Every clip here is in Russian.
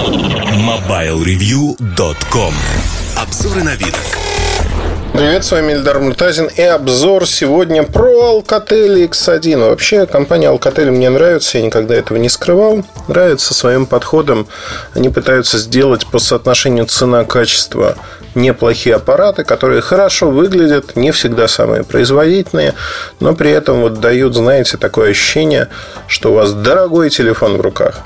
MobileReview.com Обзоры на вид. Привет, с вами Ильдар Муртазин и обзор сегодня про Alcatel X1. Вообще, компания Alcatel мне нравится, я никогда этого не скрывал. Нравится своим подходом. Они пытаются сделать по соотношению цена-качество неплохие аппараты, которые хорошо выглядят, не всегда самые производительные, но при этом вот дают, знаете, такое ощущение, что у вас дорогой телефон в руках.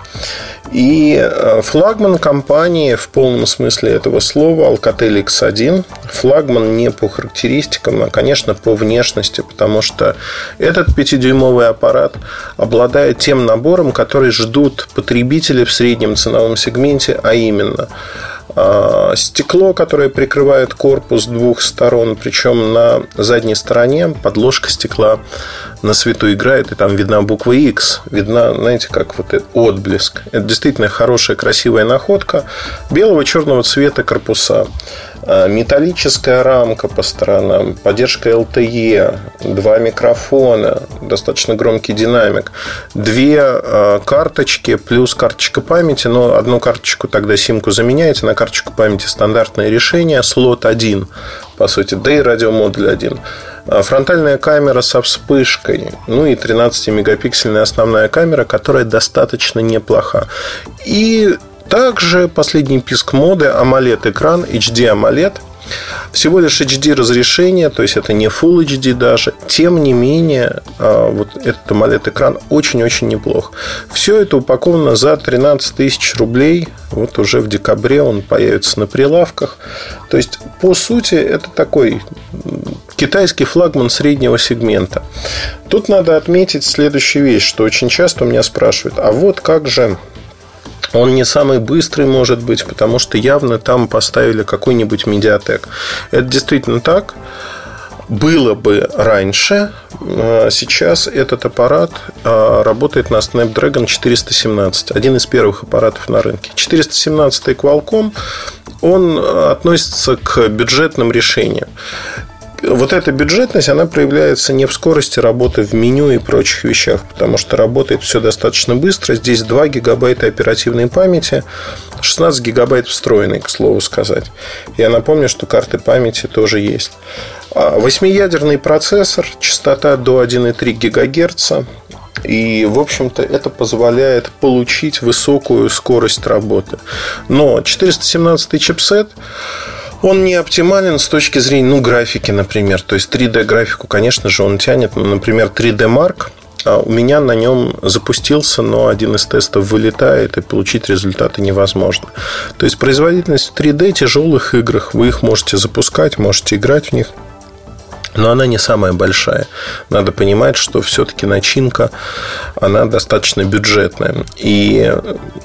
И э, флагман компании в полном смысле этого слова Alcatel X1. Флагман не по характеристикам, а, конечно, по внешности, потому что этот 5-дюймовый аппарат обладает тем набором, который ждут потребители в среднем ценовом сегменте, а именно стекло, которое прикрывает корпус с двух сторон, причем на задней стороне подложка стекла на свету играет, и там видна буква X, видна, знаете, как вот этот отблеск. Это действительно хорошая, красивая находка. Белого черного цвета корпуса. А, металлическая рамка по сторонам, поддержка LTE, два микрофона, достаточно громкий динамик, две а, карточки плюс карточка памяти, но одну карточку тогда симку заменяете, на карточку памяти стандартное решение, слот 1, по сути, да и радиомодуль 1. А, фронтальная камера со вспышкой, ну и 13-мегапиксельная основная камера, которая достаточно неплоха. И также последний писк моды AMOLED экран, HD AMOLED. Всего лишь HD разрешение, то есть это не Full HD даже. Тем не менее, а, вот этот AMOLED экран очень-очень неплох. Все это упаковано за 13 тысяч рублей. Вот уже в декабре он появится на прилавках. То есть, по сути, это такой китайский флагман среднего сегмента. Тут надо отметить следующую вещь, что очень часто у меня спрашивают, а вот как же он не самый быстрый может быть, потому что явно там поставили какой-нибудь медиатек. Это действительно так. Было бы раньше, а сейчас этот аппарат а, работает на Snapdragon 417, один из первых аппаратов на рынке. 417 Qualcomm, он относится к бюджетным решениям вот эта бюджетность, она проявляется не в скорости работы в меню и прочих вещах, потому что работает все достаточно быстро. Здесь 2 гигабайта оперативной памяти, 16 гигабайт встроенной, к слову сказать. Я напомню, что карты памяти тоже есть. А, восьмиядерный процессор, частота до 1,3 ГГц. И, в общем-то, это позволяет получить высокую скорость работы. Но 417 чипсет он не оптимален с точки зрения, ну, графики, например. То есть 3D-графику, конечно же, он тянет. Например, 3D Mark а у меня на нем запустился, но один из тестов вылетает, и получить результаты невозможно. То есть производительность в 3D тяжелых играх, вы их можете запускать, можете играть в них – но она не самая большая. Надо понимать, что все-таки начинка, она достаточно бюджетная. И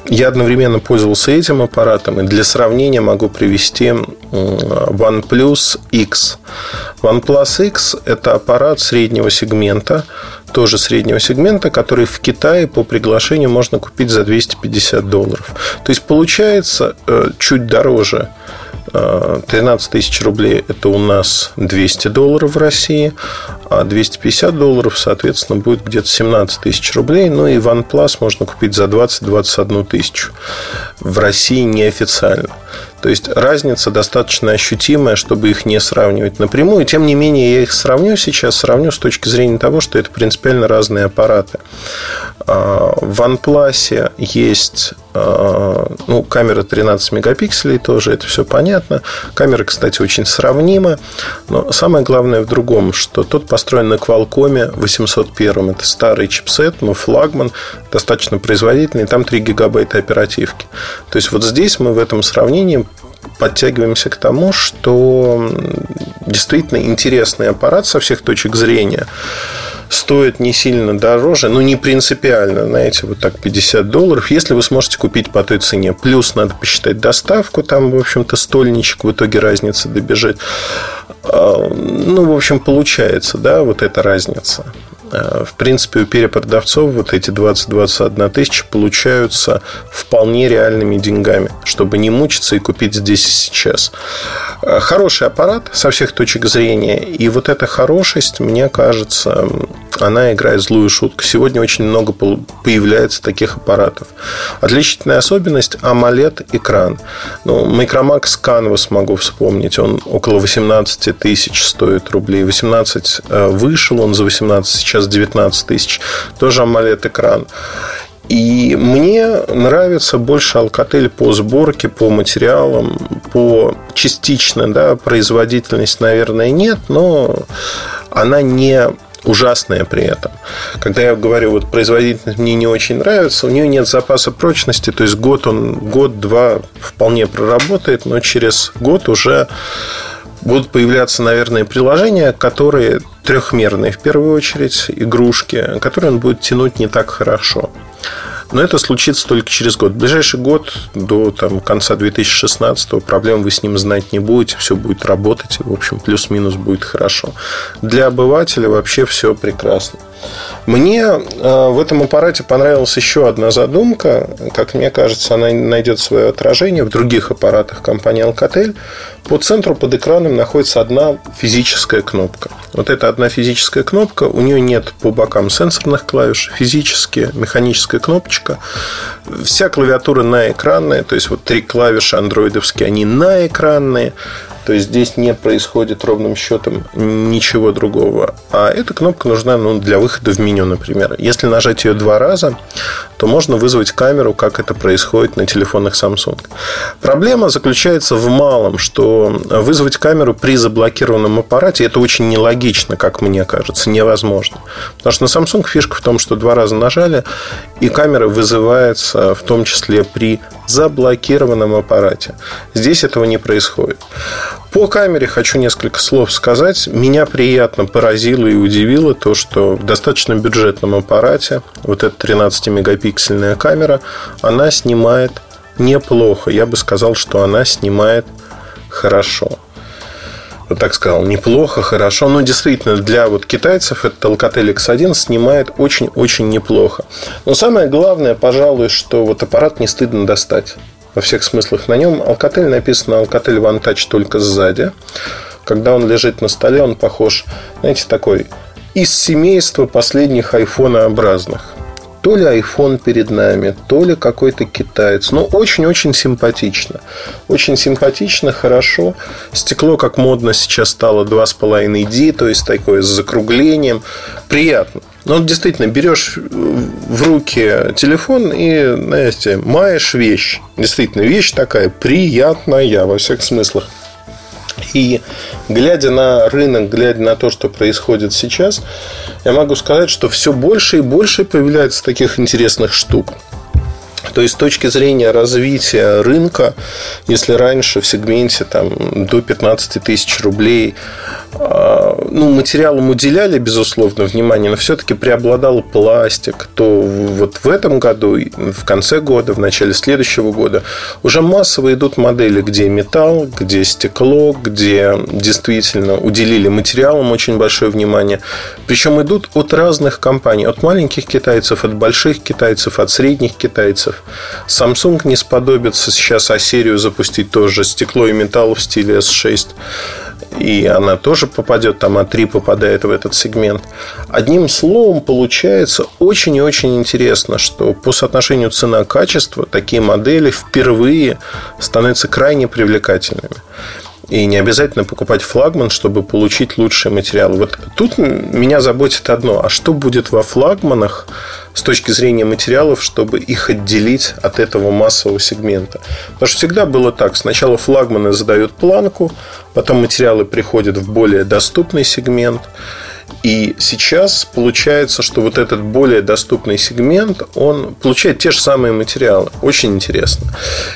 я одновременно пользовался этим аппаратом, и для сравнения могу привести OnePlus X. OnePlus X – это аппарат среднего сегмента, тоже среднего сегмента, который в Китае по приглашению можно купить за 250 долларов. То есть получается э, чуть дороже 13 тысяч рублей – это у нас 200 долларов в России, а 250 долларов, соответственно, будет где-то 17 тысяч рублей. Ну и OnePlus можно купить за 20-21 тысячу. В России неофициально. То есть разница достаточно ощутимая, чтобы их не сравнивать напрямую. Тем не менее, я их сравню сейчас, сравню с точки зрения того, что это принципиально разные аппараты. А, в OnePlus есть а, ну, камера 13 мегапикселей тоже, это все понятно. Камера, кстати, очень сравнима. Но самое главное в другом, что тот построен на Qualcomm 801. Это старый чипсет, но флагман, достаточно производительный. Там 3 гигабайта оперативки. То есть, вот здесь мы в этом сравнении подтягиваемся к тому, что действительно интересный аппарат со всех точек зрения стоит не сильно дороже, но не принципиально, знаете, вот так 50 долларов, если вы сможете купить по той цене. Плюс надо посчитать доставку, там, в общем-то, стольничек в итоге разница добежит. А, ну, в общем, получается, да, вот эта разница. Э, в принципе, у перепродавцов вот эти 20-21 тысячи получаются вполне реальными деньгами, чтобы не мучиться и купить здесь и сейчас. Э, хороший аппарат со всех точек зрения, и вот эта хорошесть, мне кажется, она играет злую шутку. Сегодня очень много появляется таких аппаратов. Отличительная особенность AMOLED экран. Ну, Micromax Canvas могу вспомнить. Он около 18 тысяч стоит рублей. 18 э, вышел он за 18, сейчас 19 тысяч. Тоже AMOLED экран. И мне нравится больше Alcatel по сборке, по материалам, по частично, да, производительность, наверное, нет, но она не ужасная при этом. Когда я говорю, вот производительность мне не очень нравится, у нее нет запаса прочности, то есть год он, год-два вполне проработает, но через год уже будут появляться, наверное, приложения, которые трехмерные, в первую очередь, игрушки, которые он будет тянуть не так хорошо. Но это случится только через год. В ближайший год, до там, конца 2016 проблем вы с ним знать не будете. Все будет работать. В общем, плюс-минус будет хорошо. Для обывателя вообще все прекрасно. Мне э, в этом аппарате понравилась еще одна задумка. Как мне кажется, она найдет свое отражение в других аппаратах компании Alcatel. По центру под экраном находится одна физическая кнопка. Вот эта одна физическая кнопка, у нее нет по бокам сенсорных клавиш, физические, механическая кнопочка. Вся клавиатура наэкранная, то есть вот три клавиши андроидовские, они наэкранные. То есть здесь не происходит ровным счетом ничего другого. А эта кнопка нужна ну, для выхода в меню, например. Если нажать ее два раза, то можно вызвать камеру, как это происходит на телефонах Samsung. Проблема заключается в малом, что вызвать камеру при заблокированном аппарате это очень нелогично, как мне кажется, невозможно. Потому что на Samsung фишка в том, что два раза нажали, и камера вызывается в том числе при заблокированном аппарате. Здесь этого не происходит. По камере хочу несколько слов сказать. Меня приятно поразило и удивило то, что в достаточно бюджетном аппарате вот эта 13-мегапиксельная камера, она снимает неплохо. Я бы сказал, что она снимает хорошо вот так сказал, неплохо, хорошо. Но действительно, для вот китайцев этот Alcatel X1 снимает очень-очень неплохо. Но самое главное, пожалуй, что вот аппарат не стыдно достать. Во всех смыслах на нем. Alcatel написано Alcatel One Touch только сзади. Когда он лежит на столе, он похож, знаете, такой из семейства последних айфонообразных то ли iPhone перед нами, то ли какой-то китаец. Но очень-очень симпатично. Очень симпатично, хорошо. Стекло, как модно сейчас стало, 2,5D, то есть такое с закруглением. Приятно. Но действительно, берешь в руки телефон и, знаете, маешь вещь. Действительно, вещь такая приятная во всех смыслах. И глядя на рынок, глядя на то, что происходит сейчас, я могу сказать, что все больше и больше появляется таких интересных штук. То есть с точки зрения развития рынка, если раньше в сегменте там, до 15 тысяч рублей а, ну, материалам уделяли, безусловно, внимание, но все-таки преобладал пластик, то вот в этом году, в конце года, в начале следующего года уже массово идут модели, где металл, где стекло, где действительно уделили материалам очень большое внимание. Причем идут от разных компаний, от маленьких китайцев, от больших китайцев, от средних китайцев. Samsung не сподобится сейчас А-серию запустить тоже стекло и металл в стиле S6 и она тоже попадет, там А3 попадает в этот сегмент. Одним словом, получается очень и очень интересно, что по соотношению цена-качество такие модели впервые становятся крайне привлекательными. И не обязательно покупать флагман, чтобы получить лучшие материалы. Вот тут меня заботит одно. А что будет во флагманах с точки зрения материалов, чтобы их отделить от этого массового сегмента? Потому что всегда было так. Сначала флагманы задают планку, потом материалы приходят в более доступный сегмент. И сейчас получается, что вот этот более доступный сегмент, он получает те же самые материалы. Очень интересно.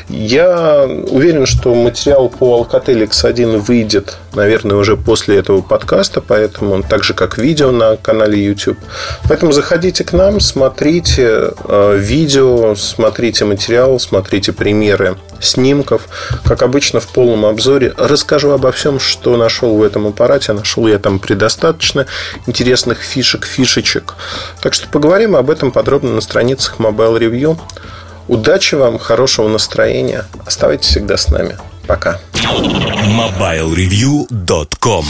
Я уверен, что материал по Alcatel X1 выйдет, наверное, уже после этого подкаста, поэтому он так же, как видео на канале YouTube. Поэтому заходите к нам, смотрите э, видео, смотрите материал, смотрите примеры снимков. Как обычно, в полном обзоре расскажу обо всем, что нашел в этом аппарате. Нашел я там предостаточно. Интересных фишек, фишечек. Так что поговорим об этом подробно на страницах Mobile Review. Удачи вам, хорошего настроения. Оставайтесь всегда с нами. Пока. MobileReview.com